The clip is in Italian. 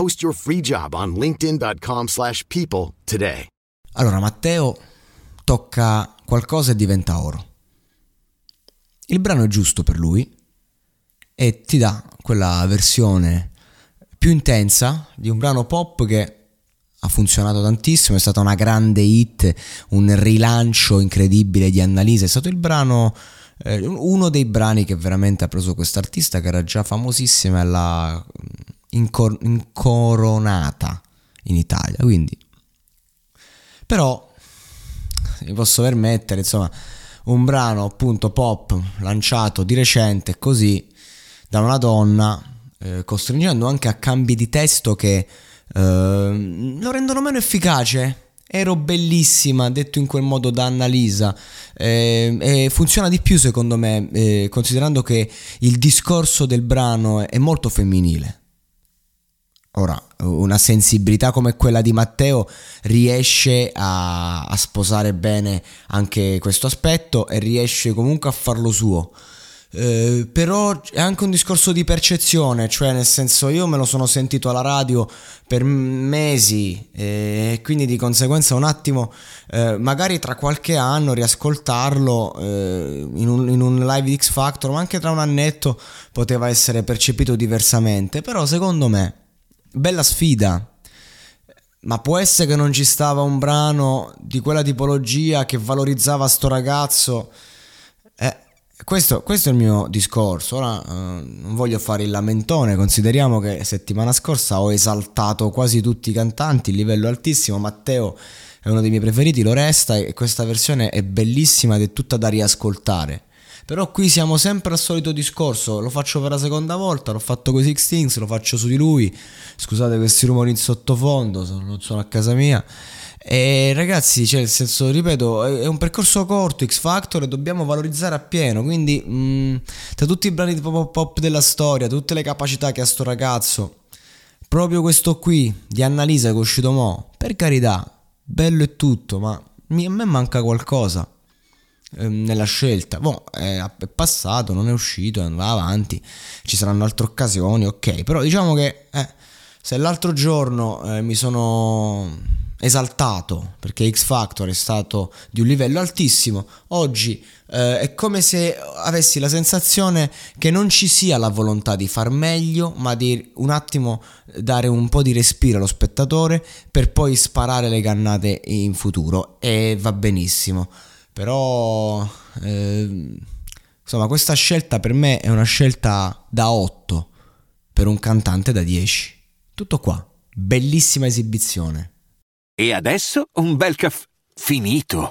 Post your free job on linkedin.com/people slash people today. Allora, Matteo tocca qualcosa e diventa oro. Il brano è giusto per lui e ti dà quella versione più intensa di un brano pop che ha funzionato tantissimo, è stata una grande hit, un rilancio incredibile di Annalisa, è stato il brano eh, uno dei brani che veramente ha preso quest'artista che era già famosissima e l'ha incor- incoronata in Italia, quindi però mi posso permettere, insomma, un brano appunto pop lanciato di recente così da una donna, eh, costringendo anche a cambi di testo che eh, lo rendono meno efficace. Ero bellissima, detto in quel modo da Annalisa, eh, e funziona di più secondo me, eh, considerando che il discorso del brano è molto femminile. Ora, una sensibilità come quella di Matteo riesce a, a, sposare bene anche questo aspetto e riesce comunque a farlo suo. Eh, però è anche un discorso di percezione, cioè nel senso io me lo sono sentito alla radio per mesi e quindi di conseguenza un attimo, eh, magari tra qualche anno riascoltarlo eh, in, un, in un live di X Factor, ma anche tra un annetto poteva essere percepito diversamente, però secondo me bella sfida. Ma può essere che non ci stava un brano di quella tipologia che valorizzava sto ragazzo? Eh, questo, questo è il mio discorso. Ora eh, non voglio fare il lamentone. Consideriamo che settimana scorsa ho esaltato quasi tutti i cantanti, livello altissimo. Matteo è uno dei miei preferiti, lo resta e questa versione è bellissima ed è tutta da riascoltare. Però qui siamo sempre al solito discorso, lo faccio per la seconda volta, l'ho fatto con Six Things, lo faccio su di lui. Scusate questi rumori in sottofondo, non sono a casa mia. E ragazzi, cioè, nel senso, ripeto, è un percorso corto, X Factor, e dobbiamo valorizzare appieno. Quindi, mh, tra tutti i brani di pop pop della storia, tutte le capacità che ha sto ragazzo, proprio questo qui di Annalisa che è uscito mo, per carità, bello e tutto, ma a me manca qualcosa nella scelta. Boh, è, passato, non è uscito, va avanti, ci saranno altre occasioni, ok. Però diciamo che eh, se l'altro giorno eh, mi sono esaltato perché X Factor è stato di un livello altissimo, oggi eh, è come se avessi la sensazione che non ci sia la volontà di far meglio, ma di un attimo dare un po' di respiro allo spettatore per poi sparare le cannate in futuro e va benissimo. Però eh, insomma questa scelta per me è una scelta da 8 per un cantante da 10. Tutto qua. Bellissima esibizione. E adesso un bel caffè finito.